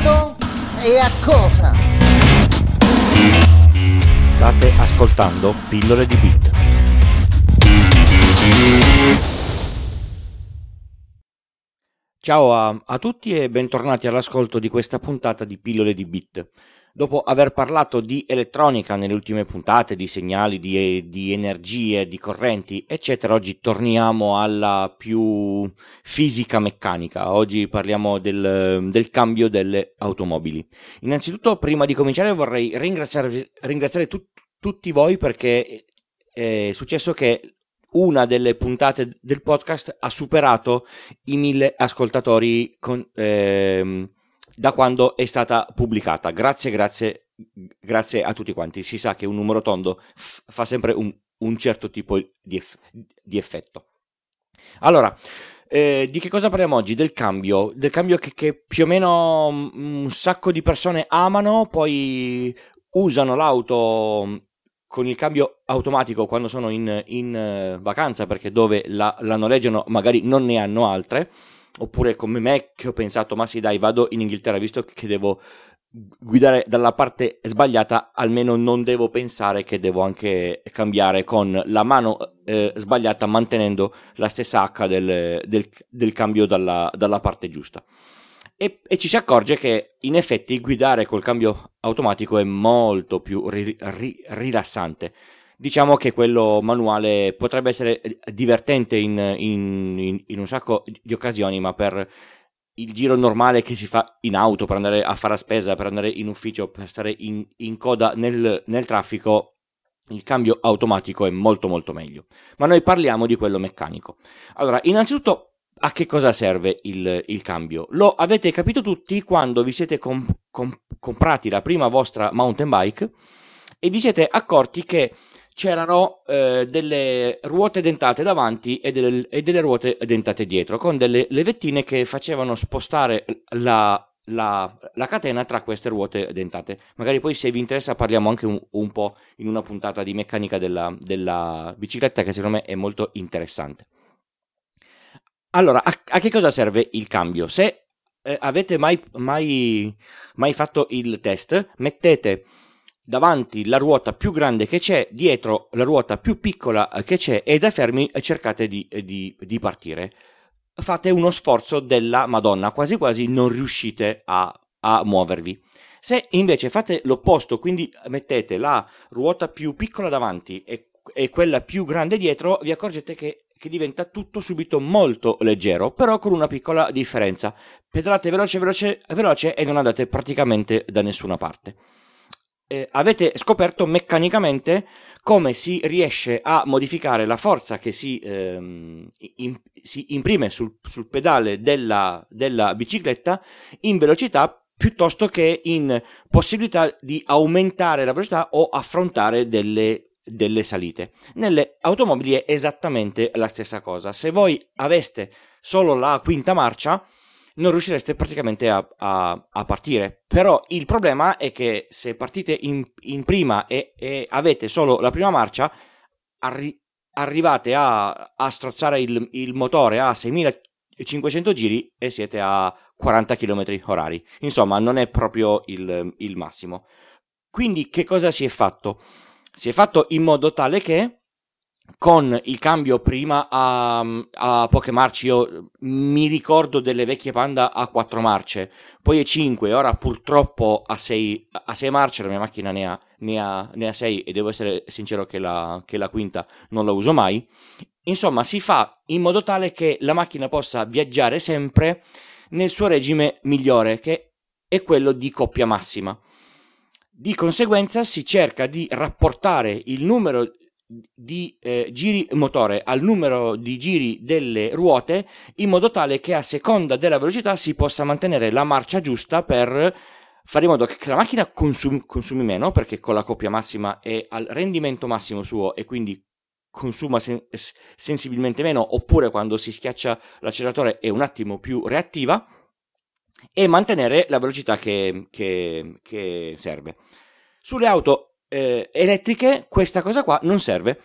modo e a cosa? State ascoltando Pillole di Beat. Ciao a, a tutti e bentornati all'ascolto di questa puntata di Pillole di Bit. Dopo aver parlato di elettronica nelle ultime puntate, di segnali, di, di, energie, di correnti, eccetera, oggi torniamo alla più fisica meccanica. Oggi parliamo del, del cambio delle automobili. Innanzitutto, prima di cominciare, vorrei ringraziare tu, tutti voi perché è successo che una delle puntate del podcast ha superato i mille ascoltatori con, ehm, da quando è stata pubblicata. Grazie, grazie, grazie a tutti quanti. Si sa che un numero tondo f- fa sempre un, un, certo tipo di, eff- di effetto. Allora, eh, di che cosa parliamo oggi? Del cambio, del cambio che, che più o meno un sacco di persone amano, poi usano l'auto con il cambio automatico quando sono in, in uh, vacanza perché dove la, la, noleggiano magari non ne hanno altre oppure come me che ho pensato ma sì dai vado in Inghilterra visto che devo guidare dalla parte sbagliata almeno non devo pensare che devo anche cambiare con la mano eh, sbagliata mantenendo la stessa H del, del, del cambio dalla, dalla parte giusta e, e, ci si accorge che in effetti guidare col cambio automatico è molto più ri, ri, rilassante. Diciamo che quello manuale potrebbe essere divertente in, in, in, in, un sacco di occasioni, ma per il giro normale che si fa in auto, per andare a fare la spesa, per andare in ufficio, per stare in, coda nel, nel traffico, il cambio automatico è molto molto meglio. Ma noi parliamo di quello meccanico. Allora, innanzitutto a che cosa serve il, il, cambio? Lo avete capito tutti quando vi siete comp- comp- comprati la prima vostra mountain bike e vi siete accorti che c'erano eh, delle ruote dentate davanti e delle, e delle, ruote dentate dietro, con delle levettine che facevano spostare la, la, la, catena tra queste ruote dentate. Magari poi se vi interessa parliamo anche un, un po' in una puntata di meccanica della, della bicicletta che secondo me è molto interessante. Allora, a, a, che cosa serve il cambio? Se eh, avete mai, mai, mai fatto il test, mettete davanti la ruota più grande che c'è, dietro la ruota più piccola che c'è e da fermi cercate di, di, di partire. Fate uno sforzo della Madonna, quasi quasi non riuscite a, a muovervi. Se invece fate l'opposto, quindi mettete la ruota più piccola davanti e, e quella più grande dietro, vi accorgete che che diventa tutto subito molto leggero, però con una piccola differenza. Pedalate veloce, veloce, veloce e non andate praticamente da nessuna parte. Eh, avete scoperto meccanicamente come si riesce a modificare la forza che si, ehm, in, si imprime sul, sul pedale della, della bicicletta in velocità piuttosto che in possibilità di aumentare la velocità o affrontare delle delle salite. Nelle automobili è esattamente la stessa cosa. Se voi aveste solo la quinta marcia, non riuscireste praticamente a, a, a partire. Però il problema è che se partite in, in prima e, e, avete solo la prima marcia, arri- arrivate a, a strozzare il, il, motore a 6500 giri e siete a 40 km orari. Insomma, non è proprio il, il massimo. Quindi, che cosa si è fatto? si è fatto in modo tale che con il cambio prima a, a poche marce, io mi ricordo delle vecchie Panda a quattro marce, poi a 5, ora purtroppo a 6, a 6 marce la mia macchina ne ha, ne ha, ne ha 6 e devo essere sincero che la, che la quinta non la uso mai. Insomma, si fa in modo tale che la macchina possa viaggiare sempre nel suo regime migliore, che è quello di coppia massima. Di conseguenza si cerca di rapportare il numero di eh, giri motore al numero di giri delle ruote in modo tale che a seconda della velocità si possa mantenere la marcia giusta per fare in modo che la macchina consumi, consumi meno perché con la coppia massima è al rendimento massimo suo e quindi consuma sen- sensibilmente meno oppure quando si schiaccia l'acceleratore è un attimo più reattiva e mantenere la velocità che, che, che serve. Sulle auto eh, elettriche questa cosa qua non serve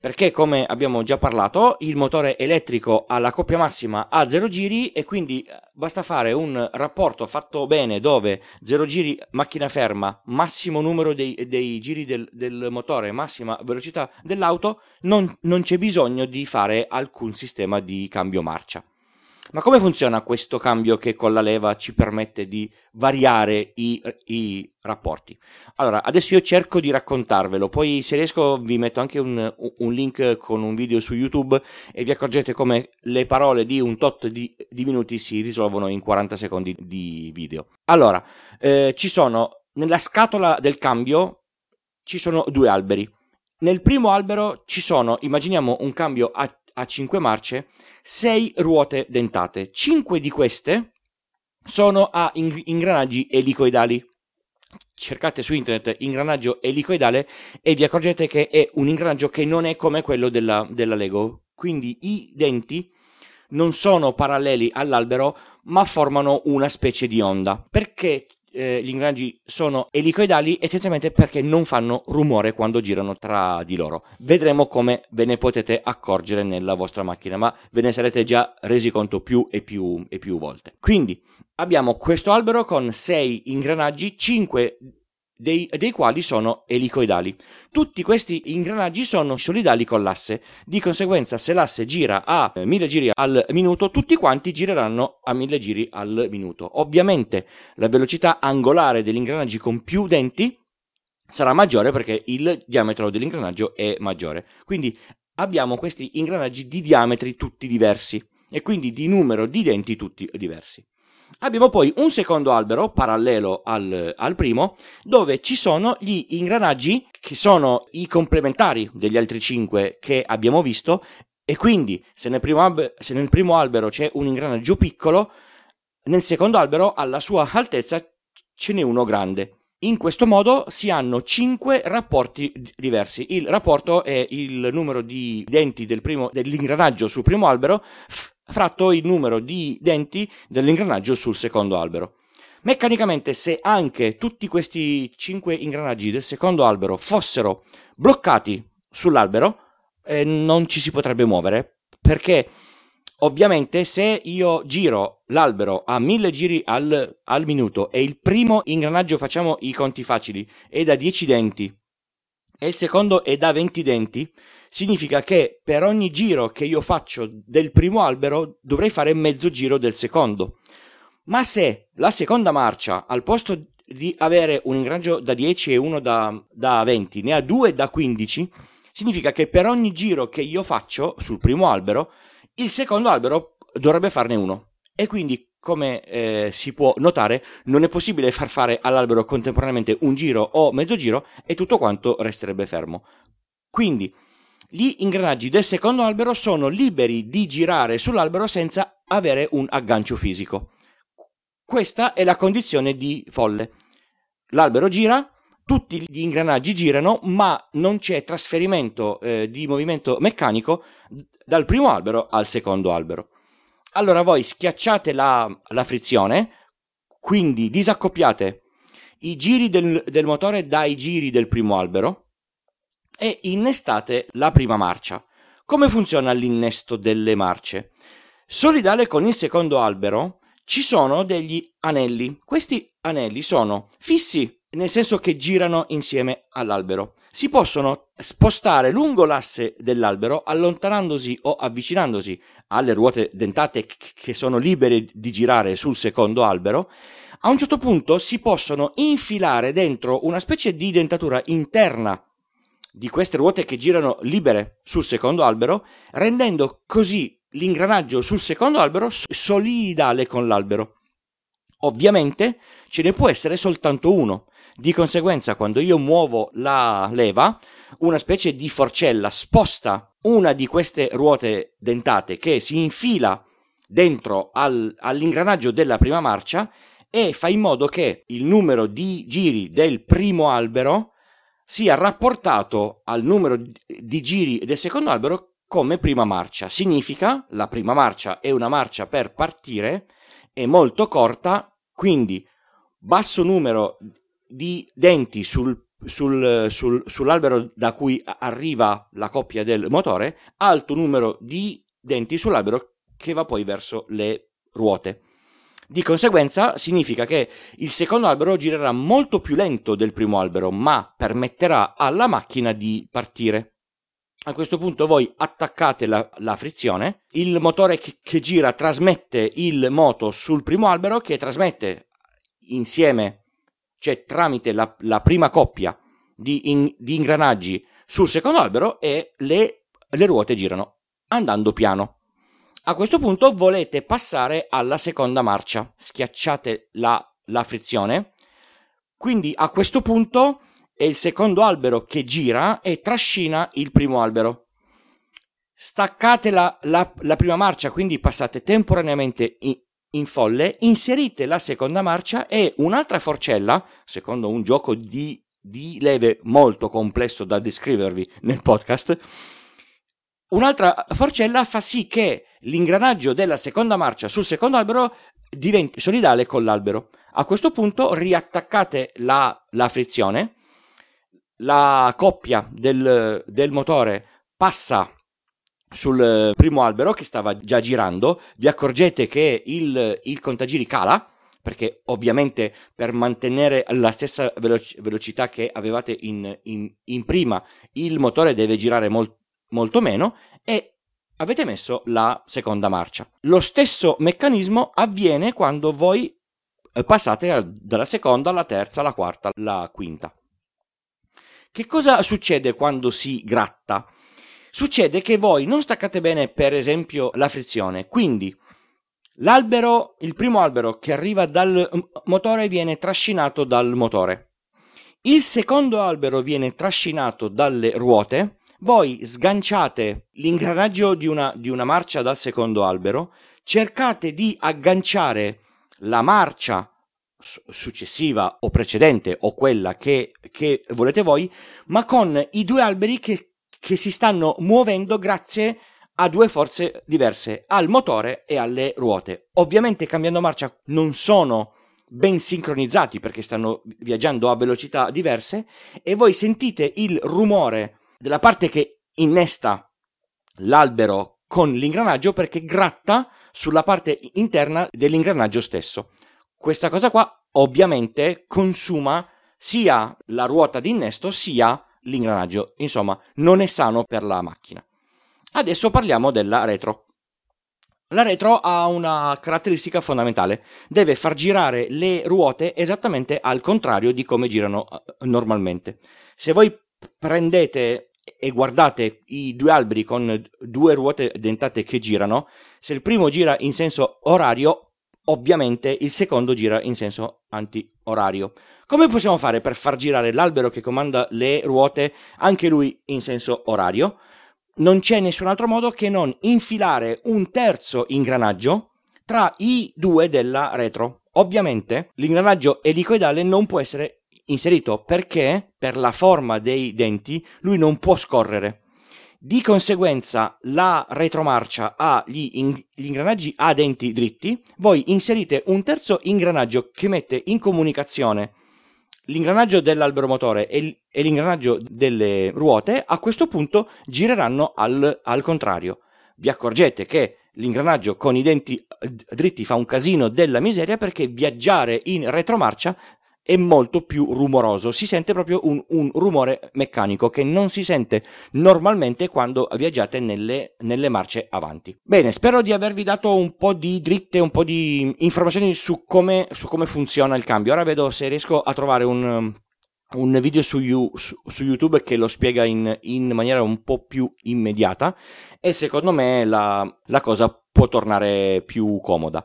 perché come abbiamo già parlato il motore elettrico ha la coppia massima a 0 giri e quindi eh, basta fare un rapporto fatto bene dove 0 giri macchina ferma, massimo numero dei, dei giri del, del, motore, massima velocità dell'auto, non, non c'è bisogno di fare alcun sistema di cambio marcia. Ma come funziona questo cambio che con la leva ci permette di variare i, i, rapporti? Allora, adesso io cerco di raccontarvelo, poi se riesco vi metto anche un, un link con un video su YouTube e vi accorgete come le parole di un tot di, di minuti si risolvono in 40 secondi di video. Allora, eh, ci sono, nella scatola del cambio ci sono due alberi. Nel primo albero ci sono, immaginiamo un cambio a a 5 marce 6 ruote dentate. 5 di queste sono a ingranaggi elicoidali. Cercate su internet ingranaggio elicoidale e vi accorgete che è un ingranaggio che non è come quello della, della Lego. Quindi i denti non sono paralleli all'albero ma formano una specie di onda. Perché eh, gli ingranaggi sono elicoidali essenzialmente perché non fanno rumore quando girano tra di loro. Vedremo come ve ne potete accorgere nella vostra macchina, ma ve ne sarete già resi conto più e più e più volte. Quindi abbiamo questo albero con 6 ingranaggi, 5 dei, dei, quali sono elicoidali. Tutti questi ingranaggi sono solidali con l'asse, di conseguenza se l'asse gira a 1000 giri al minuto, tutti quanti gireranno a 1000 giri al minuto. Ovviamente la velocità angolare degli ingranaggi con più denti sarà maggiore perché il diametro dell'ingranaggio è maggiore. Quindi abbiamo questi ingranaggi di diametri tutti diversi e quindi di numero di denti tutti diversi. Abbiamo poi un secondo albero parallelo al, al, primo dove ci sono gli ingranaggi che sono i complementari degli altri cinque che abbiamo visto e quindi se nel primo, albero, se nel primo albero c'è un ingranaggio piccolo, nel secondo albero alla sua altezza ce n'è uno grande. In questo modo si hanno cinque rapporti diversi. Il rapporto è il numero di denti del primo, dell'ingranaggio sul primo albero fratto il numero di denti dell'ingranaggio sul secondo albero. Meccanicamente, se anche tutti questi cinque ingranaggi del secondo albero fossero bloccati sull'albero, eh, non ci si potrebbe muovere perché ovviamente se io giro l'albero a mille giri al, al minuto e il primo ingranaggio, facciamo i conti facili, è da 10 denti e il secondo è da 20 denti, significa che per ogni giro che io faccio del primo albero dovrei fare mezzo giro del secondo. Ma se la seconda marcia, al posto di avere un ingranaggio da 10 e uno da, da 20, ne ha due da 15, significa che per ogni giro che io faccio sul primo albero, il secondo albero dovrebbe farne uno. E quindi come eh, si può notare, non è possibile far fare all'albero contemporaneamente un giro o mezzo giro e tutto quanto resterebbe fermo. Quindi gli ingranaggi del secondo albero sono liberi di girare sull'albero senza avere un aggancio fisico. Questa è la condizione di folle. L'albero gira, tutti gli ingranaggi girano, ma non c'è trasferimento eh, di movimento meccanico dal primo albero al secondo albero. Allora voi schiacciate la, la frizione, quindi disaccoppiate i giri del, del motore dai giri del primo albero e innestate la prima marcia. Come funziona l'innesto delle marce? Solidale con il secondo albero ci sono degli anelli. Questi anelli sono fissi, nel senso che girano insieme all'albero. Si possono spostare lungo l'asse dell'albero allontanandosi o avvicinandosi alle ruote dentate che sono libere di girare sul secondo albero. A un certo punto si possono infilare dentro una specie di dentatura interna di queste ruote che girano libere sul secondo albero, rendendo così l'ingranaggio sul secondo albero solidale con l'albero. Ovviamente ce ne può essere soltanto uno. Di conseguenza, quando io muovo la leva, una specie di forcella sposta una di queste ruote dentate che si infila dentro al, all'ingranaggio della prima marcia e fa in modo che il numero di giri del primo albero sia rapportato al numero di giri del secondo albero come prima marcia. Significa la prima marcia è una marcia per partire, è molto corta, quindi basso numero di denti sul sul, sul, sull'albero da cui arriva la coppia del motore, alto numero di denti sull'albero che va poi verso le ruote. Di conseguenza significa che il secondo albero girerà molto più lento del primo albero, ma permetterà alla macchina di partire. A questo punto voi attaccate la, la frizione, il motore che, che, gira trasmette il moto sul primo albero che trasmette insieme, cioè tramite la, la prima coppia di, in, di, ingranaggi sul secondo albero e le, le ruote girano andando piano. A questo punto volete passare alla seconda marcia, schiacciate la, la frizione, quindi a questo punto è il secondo albero che gira e trascina il primo albero. Staccate la, la, la prima marcia, quindi passate temporaneamente in, in, folle, inserite la seconda marcia e un'altra forcella, secondo un gioco di, di leve molto complesso da descrivervi nel podcast, un'altra forcella fa sì che l'ingranaggio della seconda marcia sul secondo albero diventi solidale con l'albero. A questo punto riattaccate la, la frizione, la coppia del, del motore passa sul primo albero che stava già girando, vi accorgete che il, il contagiri cala, perché ovviamente per mantenere la stessa veloc- velocità che avevate in, in, in, prima il motore deve girare mol- molto meno e avete messo la seconda marcia. Lo stesso meccanismo avviene quando voi eh, passate dalla seconda alla terza, alla quarta, alla quinta. Che cosa succede quando si gratta? Succede che voi non staccate bene, per esempio, la frizione, quindi l'albero, il primo albero che arriva dal motore viene trascinato dal motore. Il secondo albero viene trascinato dalle ruote voi sganciate l'ingranaggio di una, di una marcia dal secondo albero, cercate di agganciare la marcia successiva o precedente o quella che, che, volete voi, ma con i due alberi che, che, si stanno muovendo grazie a due forze diverse, al motore e alle ruote. Ovviamente cambiando marcia non sono ben sincronizzati perché stanno viaggiando a velocità diverse e voi sentite il rumore della parte che innesta l'albero con l'ingranaggio perché gratta sulla parte interna dell'ingranaggio stesso. Questa cosa qua ovviamente consuma sia la ruota di innesto sia l'ingranaggio, insomma non è sano per la macchina. Adesso parliamo della retro. La retro ha una caratteristica fondamentale, deve far girare le ruote esattamente al contrario di come girano eh, normalmente. Se voi prendete e guardate i due alberi con due ruote dentate che girano, se il primo gira in senso orario, ovviamente il secondo gira in senso anti-orario. Come possiamo fare per far girare l'albero che comanda le ruote anche lui in senso orario? Non c'è nessun altro modo che non infilare un terzo ingranaggio tra i due della retro. Ovviamente l'ingranaggio elicoidale non può essere inserito perché per la forma dei denti lui non può scorrere. Di conseguenza la retromarcia ha gli, in- gli, ingranaggi a denti dritti, voi inserite un terzo ingranaggio che mette in comunicazione l'ingranaggio dell'albero motore e, l- e l'ingranaggio delle ruote, a questo punto gireranno al, al contrario. Vi accorgete che l'ingranaggio con i denti dritti fa un casino della miseria perché viaggiare in retromarcia è molto più rumoroso, si sente proprio un, un, rumore meccanico che non si sente normalmente quando viaggiate nelle, nelle, marce avanti. Bene, spero di avervi dato un po' di dritte, un po' di informazioni su come, su come funziona il cambio. Ora vedo se riesco a trovare un, un video su, you, su, su, YouTube che lo spiega in, in, maniera un po' più immediata e secondo me la, la cosa può tornare più comoda.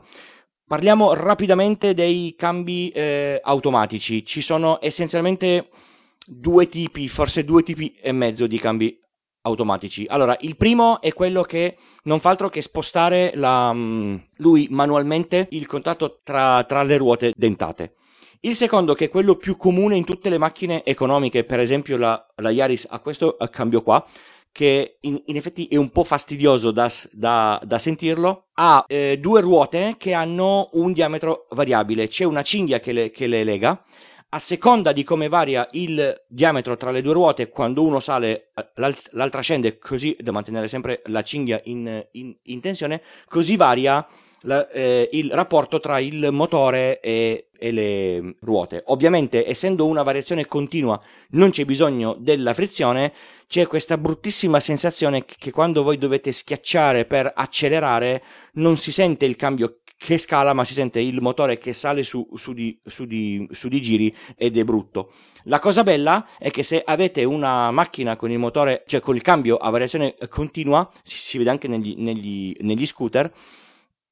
Parliamo rapidamente dei cambi eh, automatici. Ci sono essenzialmente due tipi, forse due tipi e mezzo di cambi automatici. Allora, il primo è quello che non fa altro che spostare la, mm, lui manualmente il contatto tra, tra le ruote dentate. Il secondo, che è quello più comune in tutte le macchine economiche, per esempio la, la Yaris ha questo eh, cambio qua, che in, in, effetti è un po' fastidioso da, da, da sentirlo, ha eh, due ruote che hanno un diametro variabile. C'è una cinghia che le, che le lega a seconda di come varia il diametro tra le due ruote, quando uno sale, l'alt- l'altra scende, così da mantenere sempre la cinghia in, in, in tensione, così varia la, eh, il rapporto tra il motore e, e, le ruote. Ovviamente, essendo una variazione continua, non c'è bisogno della frizione, c'è questa bruttissima sensazione che, quando voi dovete schiacciare per accelerare, non si sente il cambio che scala, ma si sente il motore che sale su, su, di, su, di, su, di, giri ed è brutto. La cosa bella è che se avete una macchina con il motore, cioè con il cambio a variazione continua, si, si vede anche negli, negli, negli scooter,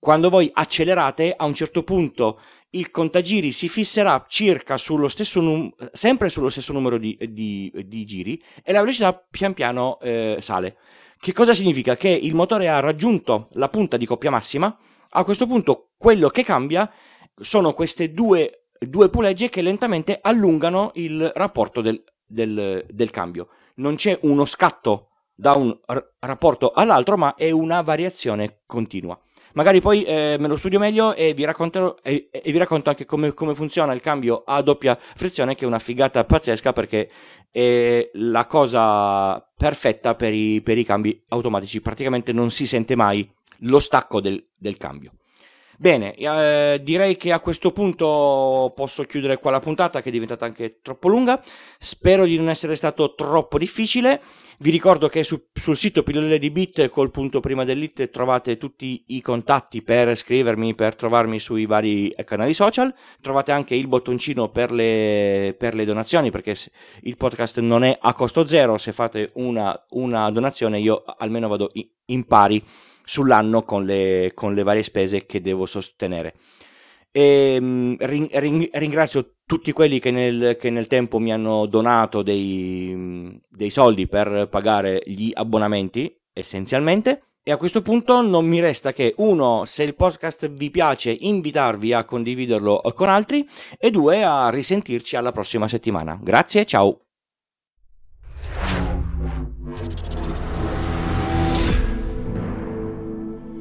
quando voi accelerate, a un certo punto il contagiri si fisserà circa sullo stesso num- sempre sullo stesso numero di, di, di, giri e la velocità pian piano eh, sale. Che cosa significa? Che il motore ha raggiunto la punta di coppia massima a questo punto quello che cambia sono queste due, due pulegge che lentamente allungano il rapporto del, del, del cambio. Non c'è uno scatto da un r- rapporto all'altro, ma è una variazione continua. Magari poi eh, me lo studio meglio e vi, e, e vi racconto anche come, come, funziona il cambio a doppia frizione, che è una figata pazzesca perché è la cosa perfetta per i, per i cambi automatici. Praticamente non si sente mai lo stacco del, del cambio. Bene, eh, direi che a questo punto posso chiudere qua la puntata che è diventata anche troppo lunga. Spero di non essere stato troppo difficile. Vi ricordo che su, sul sito pillole di bit col punto prima dell'it trovate tutti i contatti per scrivermi, per trovarmi sui vari canali social. Trovate anche il bottoncino per le, per le donazioni perché il podcast non è a costo zero. Se fate una, una donazione io almeno vado in pari sull'anno con le, con le varie spese che devo sostenere. E, ehm, ring, ring, ringrazio tutti quelli che nel, che nel, tempo mi hanno donato dei, dei soldi per pagare gli abbonamenti, essenzialmente. E a questo punto non mi resta che uno, se il podcast vi piace, invitarvi a condividerlo con altri e due, a risentirci alla prossima settimana. Grazie, ciao!